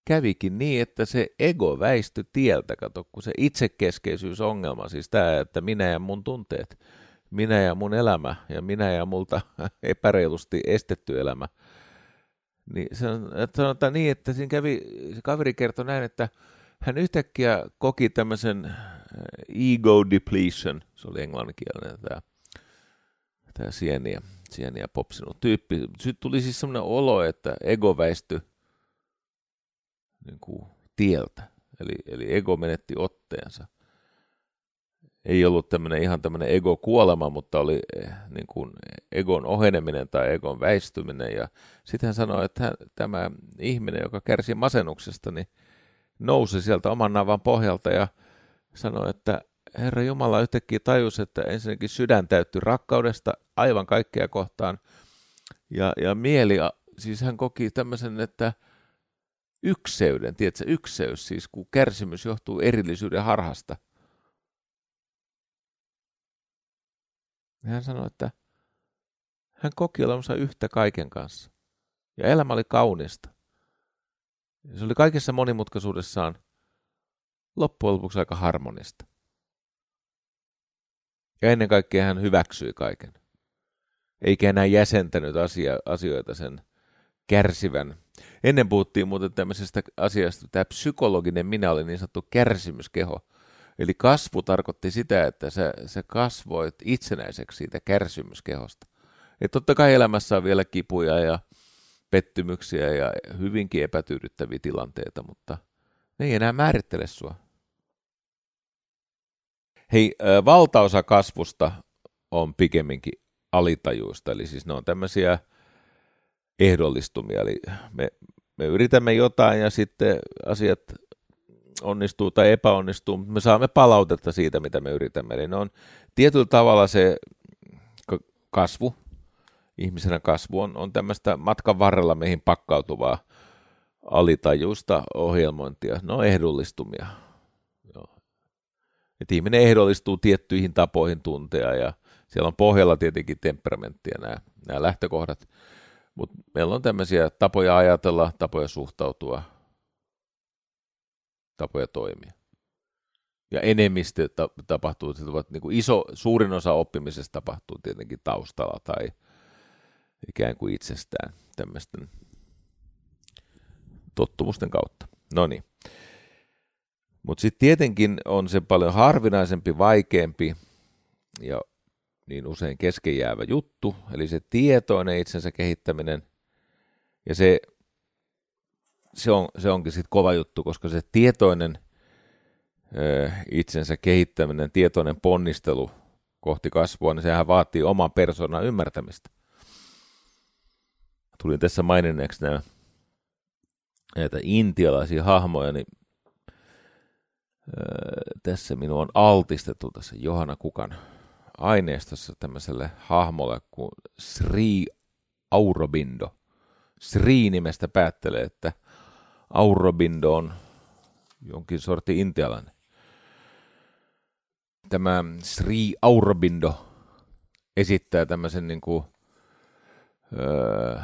Speaker 1: kävikin niin, että se ego väistyi tieltä, kato, kun se itsekeskeisyysongelma, siis tämä, että minä ja mun tunteet, minä ja mun elämä ja minä ja multa epäreilusti estetty elämä, niin se on, että sanotaan niin, että siinä kävi, se kaveri kertoi näin, että hän yhtäkkiä koki tämmöisen äh, ego depletion, se oli englanninkielinen tämä, tämä sieniä, sieniä popsinut tyyppi. Sitten tuli siis semmoinen olo, että ego väistyi niin kuin tieltä. Eli, eli ego menetti otteensa. Ei ollut tämmöinen ihan tämmöinen ego-kuolema, mutta oli eh, niin kuin egon oheneminen tai egon väistyminen. Ja sitten hän sanoi, että hän, tämä ihminen, joka kärsi masennuksesta, niin nousi sieltä oman navan pohjalta ja sanoi, että Herra Jumala yhtäkkiä tajusi, että ensinnäkin sydän täyttyi rakkaudesta aivan kaikkea kohtaan. Ja, ja mieli, siis hän koki tämmöisen, että ykseyden, tiedätkö, ykseys, siis kun kärsimys johtuu erillisyyden harhasta. Hän sanoi, että hän koki olevansa yhtä kaiken kanssa. Ja elämä oli kaunista. Ja se oli kaikessa monimutkaisuudessaan loppujen lopuksi aika harmonista. Ja ennen kaikkea hän hyväksyi kaiken. Eikä enää jäsentänyt asia, asioita sen kärsivän. Ennen puhuttiin muuten tämmöisestä asiasta, tämä psykologinen minä oli niin sanottu kärsimyskeho. Eli kasvu tarkoitti sitä, että sä, sä kasvoit itsenäiseksi siitä kärsimyskehosta. Et totta kai elämässä on vielä kipuja ja pettymyksiä ja hyvinkin epätyydyttäviä tilanteita, mutta ne ei enää määrittele sua. Hei, valtaosa kasvusta on pikemminkin alitajuista, eli siis ne on tämmöisiä ehdollistumia, eli me, me yritämme jotain ja sitten asiat onnistuu tai epäonnistuu, mutta me saamme palautetta siitä, mitä me yritämme. Eli ne on tietyllä tavalla se kasvu, ihmisenä kasvu on, on tämmöistä matkan varrella meihin pakkautuvaa alitajuista ohjelmointia. Ne on ehdollistumia. Että ihminen ehdollistuu tiettyihin tapoihin tuntea ja siellä on pohjalla tietenkin temperamenttia nämä, nämä lähtökohdat. Mutta meillä on tämmöisiä tapoja ajatella, tapoja suhtautua, tapoja toimia. Ja enemmistö ta- tapahtuu, niin kuin iso, suurin osa oppimisesta tapahtuu tietenkin taustalla tai ikään kuin itsestään tämmöisten tottumusten kautta. No niin. Mutta sitten tietenkin on se paljon harvinaisempi, vaikeampi ja niin usein keskenjäävä juttu, eli se tietoinen itsensä kehittäminen. Ja se, se, on, se onkin sitten kova juttu, koska se tietoinen ö, itsensä kehittäminen, tietoinen ponnistelu kohti kasvua, niin sehän vaatii oman persoonan ymmärtämistä. Tulin tässä maininneeksi nämä, näitä intialaisia hahmoja, niin tässä minua on altistettu tässä Johanna Kukan aineistossa tämmöiselle hahmolle kuin Sri Aurobindo. Sri-nimestä päättelee, että Aurobindo on jonkin sorti intialainen. Tämä Sri Aurobindo esittää tämmöisen niin kuin, öö,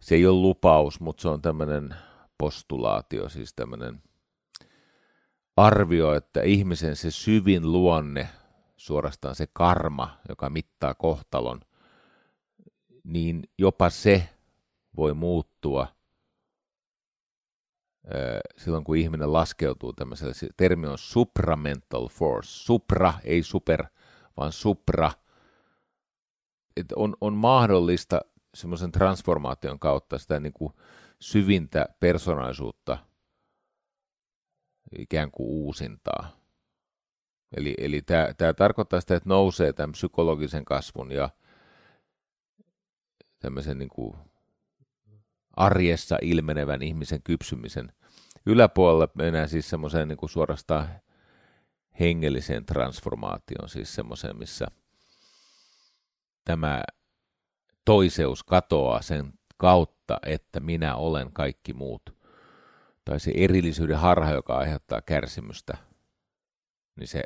Speaker 1: se ei ole lupaus, mutta se on tämmöinen postulaatio, siis tämmöinen – arvio, että ihmisen se syvin luonne, suorastaan se karma, joka mittaa kohtalon, niin jopa se voi muuttua silloin, kun ihminen laskeutuu tämmöiselle, se termi on supramental force, supra, ei super, vaan supra, että on, on mahdollista semmoisen transformaation kautta sitä niin kuin syvintä persoonallisuutta – ikään kuin uusintaa. Eli, eli tämä tarkoittaa sitä, että nousee tämän psykologisen kasvun ja tämmöisen niin kuin arjessa ilmenevän ihmisen kypsymisen yläpuolella. Mennään siis semmoiseen niin suorastaan hengelliseen transformaatioon, siis semmoiseen, missä tämä toiseus katoaa sen kautta, että minä olen kaikki muut. Tai se erillisyyden harha, joka aiheuttaa kärsimystä, niin se,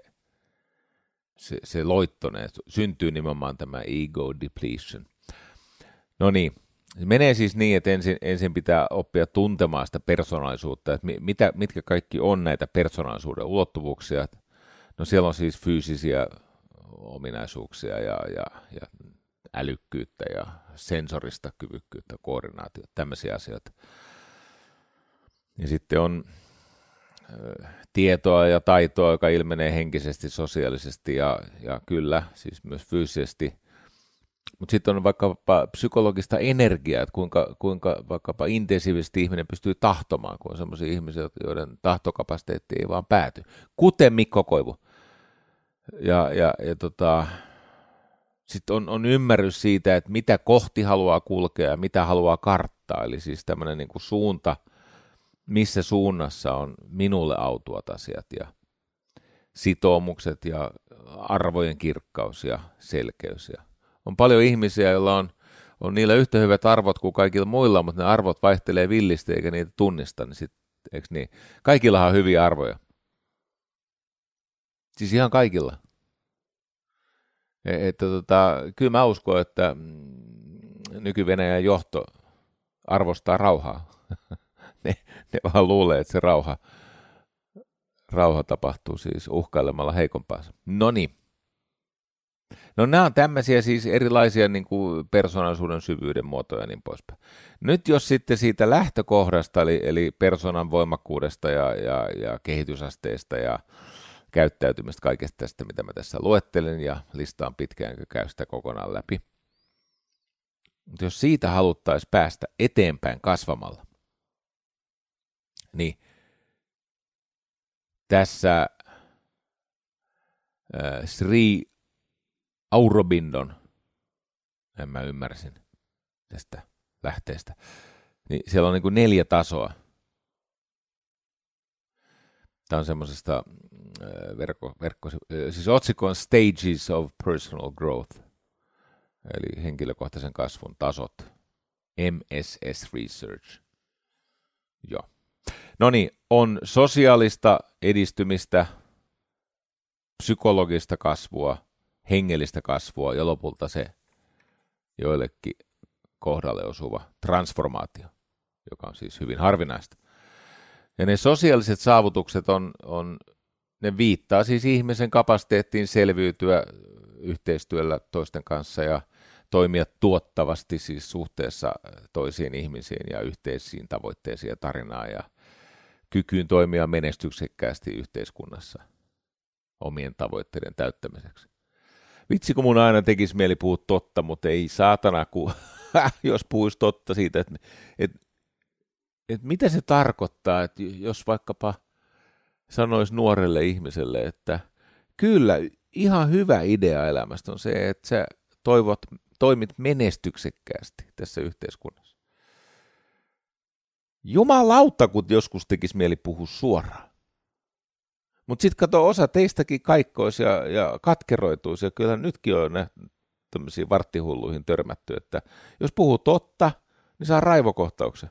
Speaker 1: se, se loittonee, syntyy nimenomaan tämä ego depletion. No niin, menee siis niin, että ensin, ensin pitää oppia tuntemaan sitä persoonallisuutta, että mitä, mitkä kaikki on näitä persoonallisuuden ulottuvuuksia. No siellä on siis fyysisiä ominaisuuksia ja, ja, ja älykkyyttä ja sensorista kyvykkyyttä, koordinaatiota, tämmöisiä asioita. Ja sitten on tietoa ja taitoa, joka ilmenee henkisesti, sosiaalisesti ja, ja kyllä, siis myös fyysisesti. Mutta sitten on vaikkapa psykologista energiaa, että kuinka, kuinka vaikkapa intensiivisesti ihminen pystyy tahtomaan, kun on sellaisia ihmisiä, joiden tahtokapasiteetti ei vaan pääty. Kuten Mikko Koivu. Ja, ja, ja tota, sitten on, on ymmärrys siitä, että mitä kohti haluaa kulkea ja mitä haluaa karttaa. Eli siis tämmöinen niin suunta, missä suunnassa on minulle autuat asiat ja sitoumukset ja arvojen kirkkaus ja selkeys. Ja on paljon ihmisiä, joilla on, on niillä yhtä hyvät arvot kuin kaikilla muilla, mutta ne arvot vaihtelee villisti eikä niitä tunnista, niin sit, eikö niin? Kaikillahan on hyviä arvoja. Siis ihan kaikilla. E, että tota, kyllä mä uskon, että mm, nyky-Venäjän johto arvostaa rauhaa. ne, ne vaan luulee, että se rauha, rauha tapahtuu siis uhkailemalla heikompaansa. No niin. No nämä on tämmöisiä siis erilaisia niin kuin persoonallisuuden syvyyden muotoja ja niin poispäin. Nyt jos sitten siitä lähtökohdasta, eli, eli persoonan voimakkuudesta ja, ja, ja kehitysasteesta ja käyttäytymistä kaikesta tästä, mitä mä tässä luettelen ja listaan pitkään, enkä käy sitä kokonaan läpi. Mutta jos siitä haluttaisiin päästä eteenpäin kasvamalla, niin tässä äh, Sri Aurobindon, en mä ymmärsin tästä lähteestä, niin siellä on niin kuin neljä tasoa. Tämä on semmoisesta verkko, verkko, siis otsikko on Stages of Personal Growth, eli henkilökohtaisen kasvun tasot, MSS Research. Joo. No niin, on sosiaalista edistymistä, psykologista kasvua, hengellistä kasvua ja lopulta se joillekin kohdalle osuva transformaatio, joka on siis hyvin harvinaista. Ja ne sosiaaliset saavutukset on, on ne viittaa siis ihmisen kapasiteettiin selviytyä yhteistyöllä toisten kanssa ja toimia tuottavasti siis suhteessa toisiin ihmisiin ja yhteisiin tavoitteisiin ja tarinaan ja kykyyn toimia menestyksekkäästi yhteiskunnassa omien tavoitteiden täyttämiseksi. Vitsi, kun mun aina tekisi mieli puhua totta, mutta ei saatana, kun, jos puhuisi totta siitä, että, että, että mitä se tarkoittaa, että jos vaikkapa – sanoisi nuorelle ihmiselle, että kyllä, ihan hyvä idea elämästä on se, että sä toivot, toimit menestyksekkäästi tässä yhteiskunnassa. Jumalauta, kun joskus tekisi mieli puhua suoraan. Mutta sitten kato, osa teistäkin kaikkoisi ja, ja katkeroituisi, ja kyllä nytkin on tämmöisiin varttihulluihin törmätty, että jos puhuu totta, niin saa raivokohtauksen.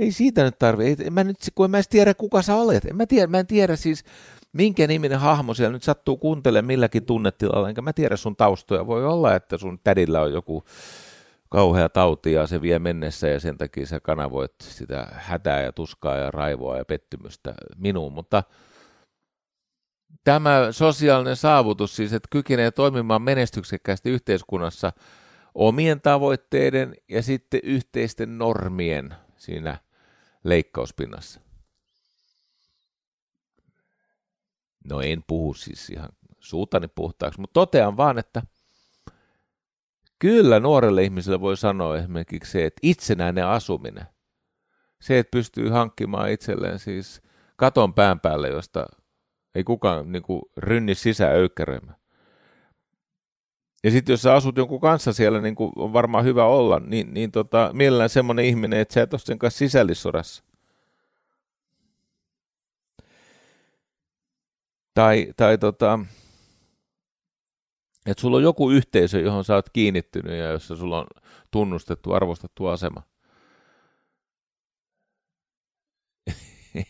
Speaker 1: Ei siitä nyt tarvi. Ei, mä nyt, kun en mä tiedä, kuka sä olet. En mä, tiedä, mä en tiedä siis, minkä niminen hahmo siellä nyt sattuu kuuntelemaan milläkin tunnetilalla, enkä mä tiedä sun taustoja. Voi olla, että sun tädillä on joku kauhea tauti ja se vie mennessä ja sen takia sä kanavoit sitä hätää ja tuskaa ja raivoa ja pettymystä minuun, mutta tämä sosiaalinen saavutus siis, että kykenee toimimaan menestyksekkäästi yhteiskunnassa omien tavoitteiden ja sitten yhteisten normien siinä leikkauspinnassa. No en puhu siis ihan suutani puhtaaksi, mutta totean vaan, että kyllä nuorelle ihmiselle voi sanoa esimerkiksi se, että itsenäinen asuminen, se, että pystyy hankkimaan itselleen siis katon pään päälle, josta ei kukaan niin kuin, rynni sisään öykkäröimään. Ja sitten jos sä asut jonkun kanssa siellä, niin kuin on varmaan hyvä olla, niin, niin tota, mielellään semmoinen ihminen, että sä et ole sen kanssa sisällissodassa. Tai, tai tota, että sulla on joku yhteisö, johon sä oot kiinnittynyt ja jossa sulla on tunnustettu, arvostettu asema.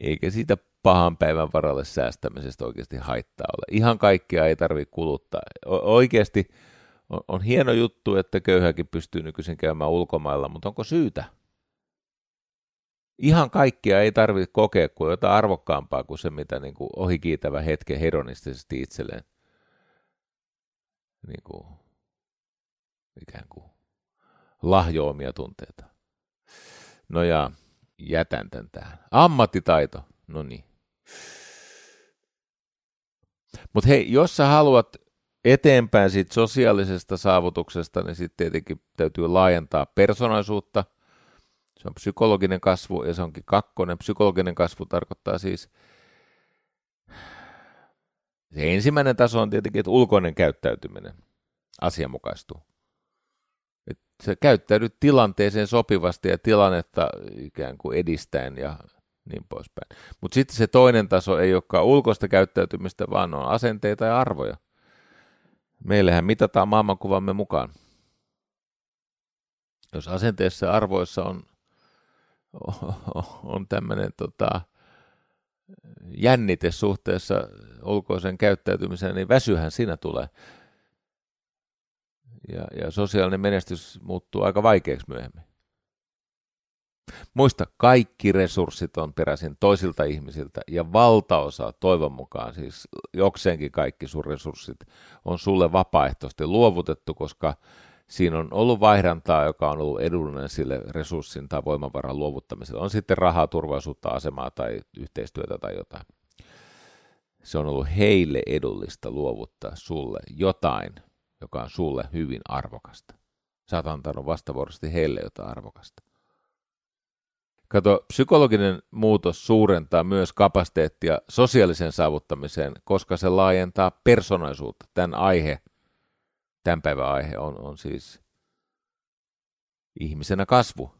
Speaker 1: Eikä siitä pahan päivän varalle säästämisestä oikeasti haittaa ole. Ihan kaikkea ei tarvitse kuluttaa. O- oikeasti on, on hieno juttu, että köyhäkin pystyy nykyisin käymään ulkomailla, mutta onko syytä? Ihan kaikkia ei tarvitse kokea kuin jotain arvokkaampaa kuin se, mitä niin kuin ohikiitävä hetken hedonistisesti itselleen niin kuin, ikään kuin lahjoomia tunteita. No ja jätän tämän tähän. Ammattitaito, no niin. Mutta hei, jos sä haluat eteenpäin siitä sosiaalisesta saavutuksesta, niin sitten tietenkin täytyy laajentaa persoonallisuutta. Se on psykologinen kasvu ja se onkin kakkonen. Psykologinen kasvu tarkoittaa siis, se ensimmäinen taso on tietenkin, että ulkoinen käyttäytyminen asianmukaistuu. Että sä käyttäydyt tilanteeseen sopivasti ja tilannetta ikään kuin edistäen ja niin poispäin. Mutta sitten se toinen taso ei olekaan ulkoista käyttäytymistä, vaan on asenteita ja arvoja. Meillähän mitataan maailmankuvamme mukaan. Jos asenteessa ja arvoissa on, on tämmöinen tota, jännite suhteessa ulkoisen käyttäytymiseen, niin väsyhän siinä tulee. Ja, ja sosiaalinen menestys muuttuu aika vaikeaksi myöhemmin. Muista, kaikki resurssit on peräisin toisilta ihmisiltä ja valtaosa, toivon mukaan, siis jokseenkin kaikki sun resurssit on sulle vapaaehtoisesti luovutettu, koska siinä on ollut vaihdantaa, joka on ollut edullinen sille resurssin tai voimavaran luovuttamiselle. On sitten rahaa, turvallisuutta, asemaa tai yhteistyötä tai jotain. Se on ollut heille edullista luovuttaa sulle jotain, joka on sulle hyvin arvokasta. Sä oot antanut vastavuoroisesti heille jotain arvokasta. Kato, psykologinen muutos suurentaa myös kapasiteettia sosiaalisen saavuttamiseen, koska se laajentaa persoonallisuutta. Tämän aihe, tämän päivän aihe on, on siis ihmisenä kasvu.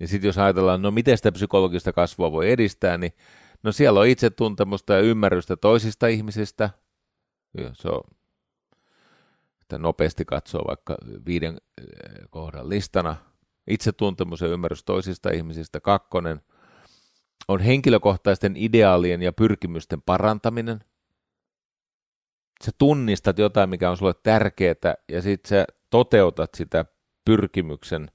Speaker 1: Ja sitten jos ajatellaan, no miten sitä psykologista kasvua voi edistää, niin no siellä on itsetuntemusta ja ymmärrystä toisista ihmisistä. Se on, että nopeasti katsoo vaikka viiden eh, kohdan listana – itsetuntemus ja ymmärrys toisista ihmisistä. Kakkonen on henkilökohtaisten ideaalien ja pyrkimysten parantaminen. Sä tunnistat jotain, mikä on sulle tärkeää, ja sitten sä toteutat sitä pyrkimyksen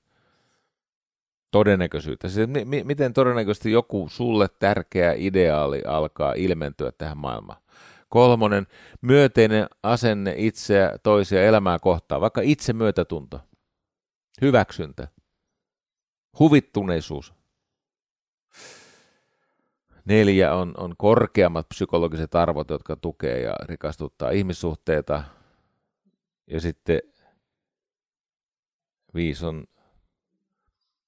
Speaker 1: todennäköisyyttä. Siis m- miten todennäköisesti joku sulle tärkeä ideaali alkaa ilmentyä tähän maailmaan. Kolmonen, myönteinen asenne itseä, toisia elämää kohtaan, vaikka itse myötätunto, hyväksyntä. Huvittuneisuus. Neljä on, on korkeammat psykologiset arvot, jotka tukee ja rikastuttaa ihmissuhteita. Ja sitten viisi on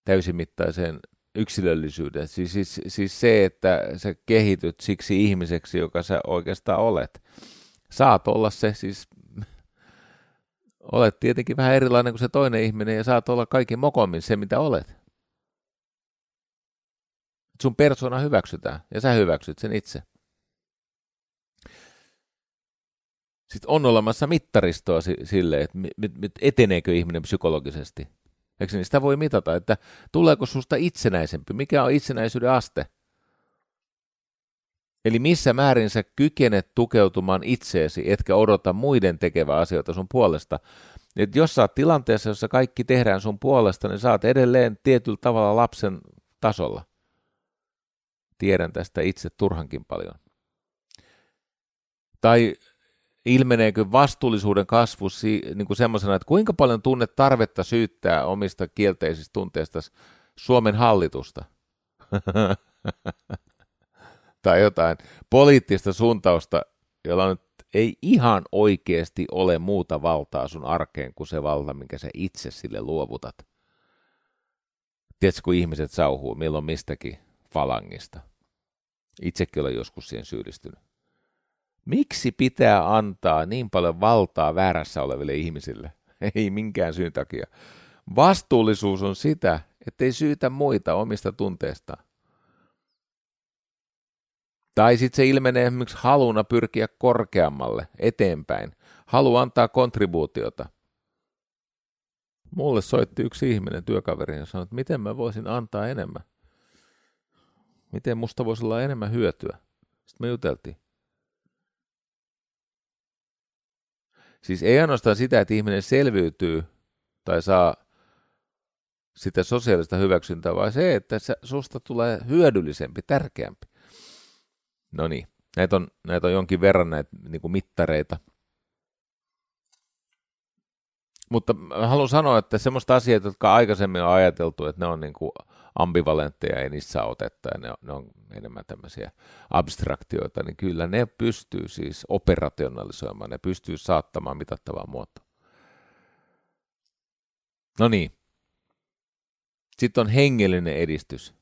Speaker 1: täysimittaiseen yksilöllisyyden. Siis, siis, siis se, että sä kehityt siksi ihmiseksi, joka sä oikeastaan olet. Saat olla se, siis olet tietenkin vähän erilainen kuin se toinen ihminen ja saat olla kaikki mokommin se, mitä olet sun persona hyväksytään ja sä hyväksyt sen itse. Sitten on olemassa mittaristoa sille, että eteneekö ihminen psykologisesti. Eikö niin? Sitä voi mitata, että tuleeko susta itsenäisempi, mikä on itsenäisyyden aste. Eli missä määrin sä kykenet tukeutumaan itseesi, etkä odota muiden tekevää asioita sun puolesta. Et jos sä oot tilanteessa, jossa kaikki tehdään sun puolesta, niin sä oot edelleen tietyllä tavalla lapsen tasolla. Tiedän tästä itse turhankin paljon. Tai ilmeneekö vastuullisuuden kasvu niin kuin semmoisena, että kuinka paljon tunnet tarvetta syyttää omista kielteisistä tunteista Suomen hallitusta? tai jotain poliittista suuntausta, jolla nyt ei ihan oikeasti ole muuta valtaa sun arkeen kuin se valta, minkä sä itse sille luovutat. Tiedätkö, kun ihmiset sauhuu milloin mistäkin falangista? Itsekin olen joskus siihen syyllistynyt. Miksi pitää antaa niin paljon valtaa väärässä oleville ihmisille? Ei minkään syyn takia. Vastuullisuus on sitä, ettei syytä muita omista tunteistaan. Tai sitten se ilmenee esimerkiksi haluna pyrkiä korkeammalle, eteenpäin. Halu antaa kontribuutiota. Mulle soitti yksi ihminen työkaveri ja sanoi, että miten mä voisin antaa enemmän. Miten musta voisi olla enemmän hyötyä? Sitten me juteltiin. Siis ei ainoastaan sitä, että ihminen selviytyy tai saa sitä sosiaalista hyväksyntää, vaan se, että susta tulee hyödyllisempi, tärkeämpi. No niin, näitä on, näitä on jonkin verran näitä niin kuin mittareita. Mutta haluan sanoa, että semmoista asiat, jotka aikaisemmin on ajateltu, että ne on niin kuin ambivalentteja, ei niissä otetta, ja ne on, ne on enemmän tämmöisiä abstraktioita, niin kyllä ne pystyy siis operationalisoimaan, ne pystyy saattamaan mitattavaa muotoa. No niin. Sitten on hengellinen edistys.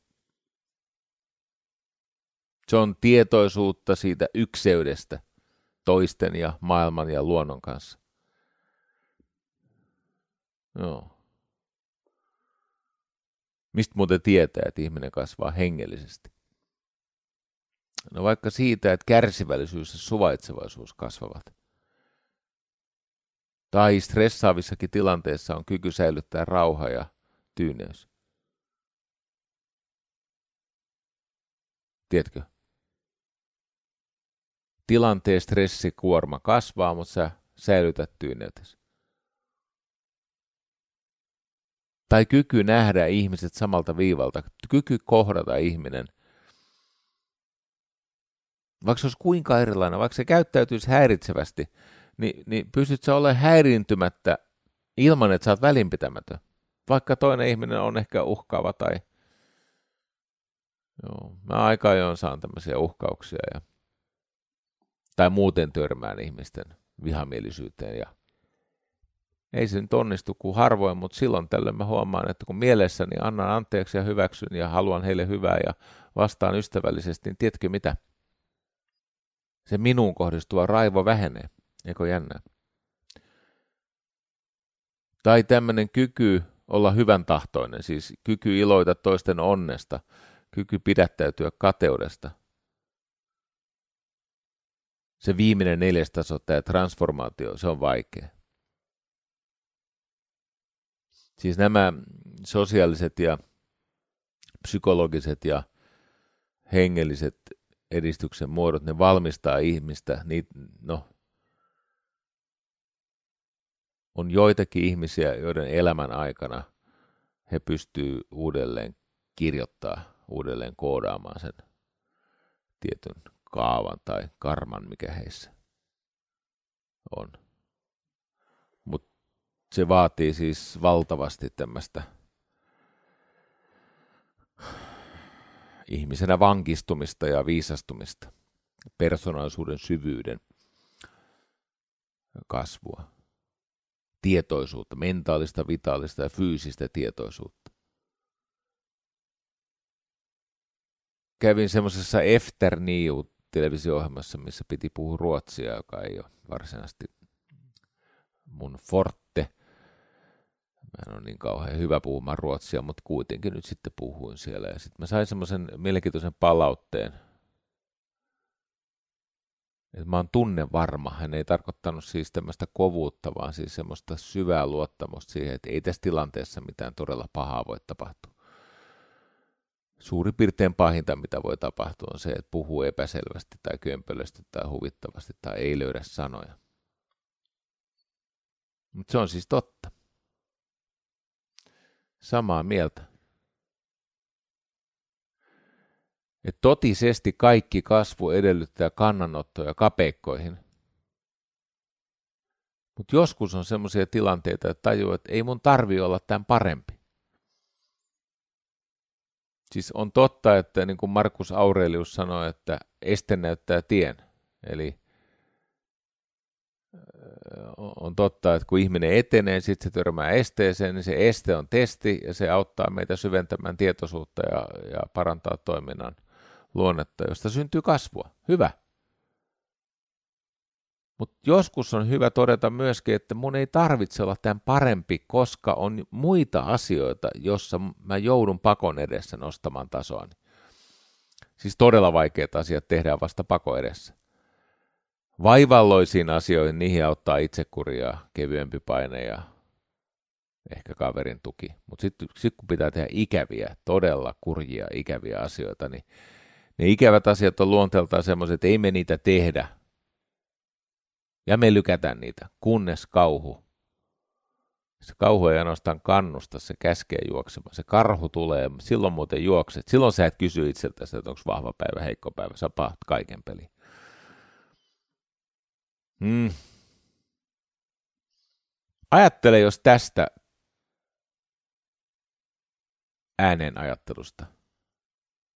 Speaker 1: Se on tietoisuutta siitä ykseydestä toisten ja maailman ja luonnon kanssa. Joo. Mistä muuten tietää, että ihminen kasvaa hengellisesti? No vaikka siitä, että kärsivällisyys ja suvaitsevaisuus kasvavat. Tai stressaavissakin tilanteissa on kyky säilyttää rauha ja tyyneys. Tiedätkö? Tilanteen stressikuorma kasvaa, mutta sä säilytät tyyneytesi. Tai kyky nähdä ihmiset samalta viivalta, kyky kohdata ihminen. Vaikka se olisi kuinka erilainen, vaikka se käyttäytyisi häiritsevästi, niin, niin pystyt sä olemaan häiriintymättä ilman, että sä oot välinpitämätön. Vaikka toinen ihminen on ehkä uhkaava tai... Joo, mä aika ajoin saan tämmöisiä uhkauksia ja... tai muuten törmään ihmisten vihamielisyyteen ja ei se nyt onnistu kuin harvoin, mutta silloin tällöin mä huomaan, että kun mielessäni annan anteeksi ja hyväksyn ja haluan heille hyvää ja vastaan ystävällisesti, niin tiedätkö mitä? Se minuun kohdistuva raivo vähenee. Eikö jännä? Tai tämmöinen kyky olla hyvän tahtoinen, siis kyky iloita toisten onnesta, kyky pidättäytyä kateudesta. Se viimeinen neljäs taso, tämä transformaatio, se on vaikea. Siis nämä sosiaaliset ja psykologiset ja hengelliset edistyksen muodot, ne valmistaa ihmistä, niin, no, on joitakin ihmisiä, joiden elämän aikana he pystyy uudelleen kirjoittaa, uudelleen koodaamaan sen tietyn kaavan tai karman, mikä heissä on. Se vaatii siis valtavasti tämmöistä ihmisenä vankistumista ja viisastumista, persoonallisuuden syvyyden kasvua tietoisuutta, mentaalista, vitaalista ja fyysistä tietoisuutta. Kävin semmoisessa Efter New televisio-ohjelmassa, missä piti puhua ruotsia, joka ei ole varsinaisesti mun forte. Mä en ole niin kauhean hyvä puhumaan ruotsia, mutta kuitenkin nyt sitten puhuin siellä. Ja sitten mä sain semmoisen mielenkiintoisen palautteen – että mä oon tunnevarma. Hän ei tarkoittanut siis tämmöistä kovuutta, vaan siis semmoista syvää luottamusta siihen, että ei tässä tilanteessa mitään todella pahaa voi tapahtua. Suuri piirtein pahinta, mitä voi tapahtua, on se, että puhuu epäselvästi tai kömpelösti tai huvittavasti tai ei löydä sanoja. Mutta se on siis totta. Samaa mieltä. että totisesti kaikki kasvu edellyttää kannanottoja kapeikkoihin. Mutta joskus on sellaisia tilanteita, että tajuu, että ei mun tarvi olla tämän parempi. Siis on totta, että niin kuin Markus Aurelius sanoi, että este näyttää tien. Eli on totta, että kun ihminen etenee, sitten se törmää esteeseen, niin se este on testi ja se auttaa meitä syventämään tietoisuutta ja, ja parantaa toiminnan luonnetta, josta syntyy kasvua. Hyvä. Mutta joskus on hyvä todeta myöskin, että mun ei tarvitse olla tämän parempi, koska on muita asioita, jossa mä joudun pakon edessä nostamaan tasoani. Siis todella vaikeat asiat tehdään vasta pako edessä. Vaivalloisiin asioihin, niihin auttaa itsekuria, kevyempi paine ja ehkä kaverin tuki. Mutta sitten sit kun pitää tehdä ikäviä, todella kurjia ikäviä asioita, niin ne ikävät asiat on luonteeltaan semmoiset, että ei me niitä tehdä. Ja me lykätään niitä, kunnes kauhu. Se kauhu ei ainoastaan kannusta, se käskee juoksemaan. Se karhu tulee, silloin muuten juokset. Silloin sä et kysy itseltäsi, että onko vahva päivä, heikko päivä. Sä kaiken peli. Hmm. Ajattele, jos tästä ääneen ajattelusta,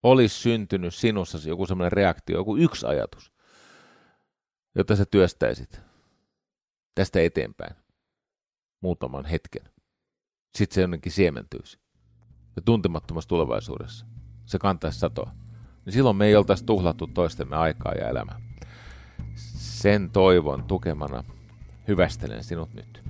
Speaker 1: olisi syntynyt sinussa joku semmoinen reaktio, joku yksi ajatus, jota sä työstäisit tästä eteenpäin muutaman hetken. Sitten se jonnekin siementyisi. Ja tuntemattomassa tulevaisuudessa se kantaisi satoa. Niin silloin me ei oltaisi tuhlattu toistemme aikaa ja elämää. Sen toivon tukemana hyvästelen sinut nyt.